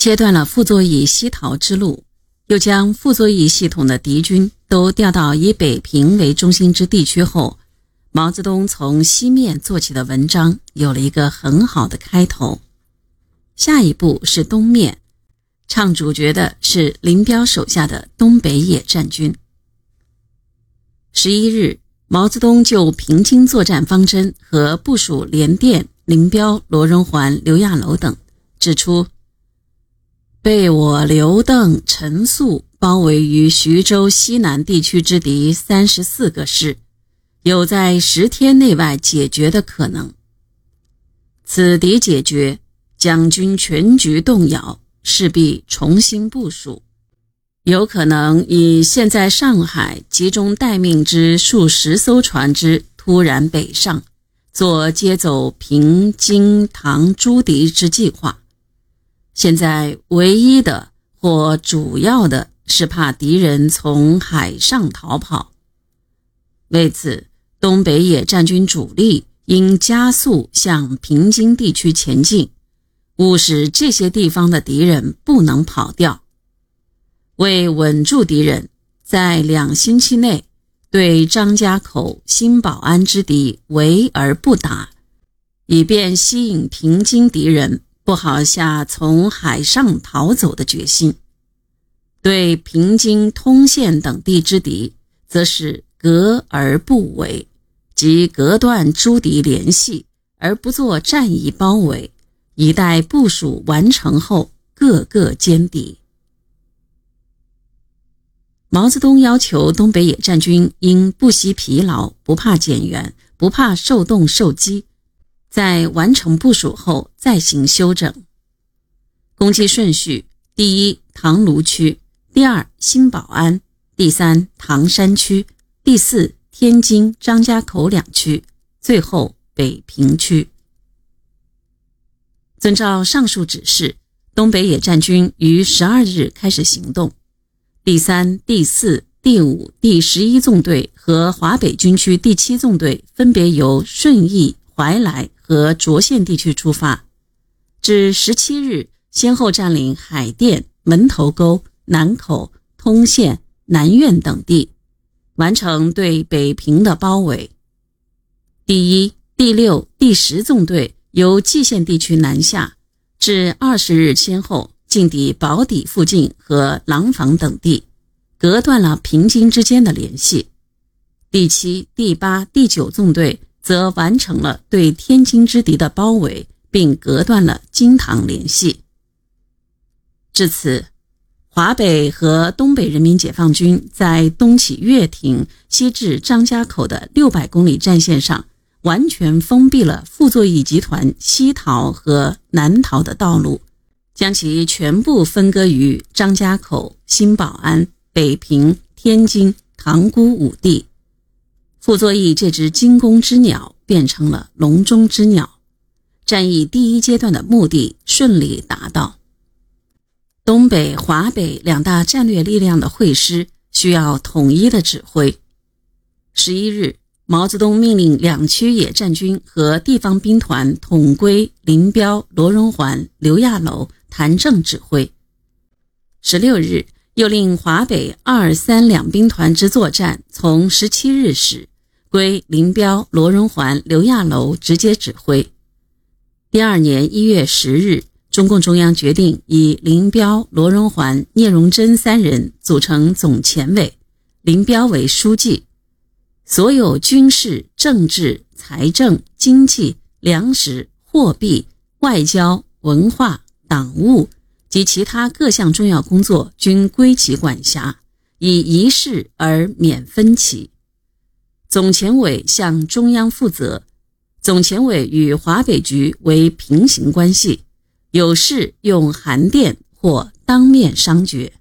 切断了傅作义西逃之路，又将傅作义系统的敌军都调到以北平为中心之地区后，毛泽东从西面做起的文章有了一个很好的开头。下一步是东面，唱主角的是林彪手下的东北野战军。十一日，毛泽东就平津作战方针和部署联电、林彪、罗荣桓、刘亚楼等指出。被我刘邓、陈粟包围于徐州西南地区之敌三十四个师，有在十天内外解决的可能。此敌解决，蒋军全局动摇，势必重新部署，有可能以现在上海集中待命之数十艘船只突然北上，做接走平津唐诸敌之计划。现在唯一的或主要的是怕敌人从海上逃跑，为此，东北野战军主力应加速向平津地区前进，务使这些地方的敌人不能跑掉。为稳住敌人，在两星期内对张家口、新保安之敌围而不打，以便吸引平津敌人。不好下从海上逃走的决心。对平津、通县等地之敌，则是隔而不围，即隔断诸敌联系，而不做战役包围，以待部署完成后，各个歼敌。毛泽东要求东北野战军应不惜疲劳，不怕减员，不怕受冻受饥。在完成部署后再行休整。攻击顺序：第一，唐卢区；第二，新保安；第三，唐山区；第四，天津、张家口两区；最后，北平区。遵照上述指示，东北野战军于十二日开始行动。第三、第四、第五、第十一纵队和华北军区第七纵队分别由顺义、怀来。和涿县地区出发，至十七日，先后占领海淀、门头沟、南口、通县、南苑等地，完成对北平的包围。第一、第六、第十纵队由蓟县地区南下，至二十日先后进抵宝坻附近和廊坊等地，隔断了平津之间的联系。第七、第八、第九纵队。则完成了对天津之敌的包围，并隔断了京唐联系。至此，华北和东北人民解放军在东起乐亭、西至张家口的六百公里战线上，完全封闭了傅作义集团西逃和南逃的道路，将其全部分割于张家口、新保安、北平、天津、塘沽五地。傅作义这只惊弓之鸟变成了笼中之鸟，战役第一阶段的目的顺利达到。东北、华北两大战略力量的会师需要统一的指挥。十一日，毛泽东命令两区野战军和地方兵团统归林彪、罗荣桓、刘亚楼、谭政指挥。十六日，又令华北二三两兵团之作战从十七日始。归林彪、罗荣桓、刘亚楼直接指挥。第二年一月十日，中共中央决定以林彪、罗荣桓、聂荣臻三人组成总前委，林彪为书记，所有军事、政治、财政、经济、粮食、货币、外交、文化、党务及其他各项重要工作均归其管辖，以一事而免分歧。总前委向中央负责，总前委与华北局为平行关系，有事用函电或当面商决。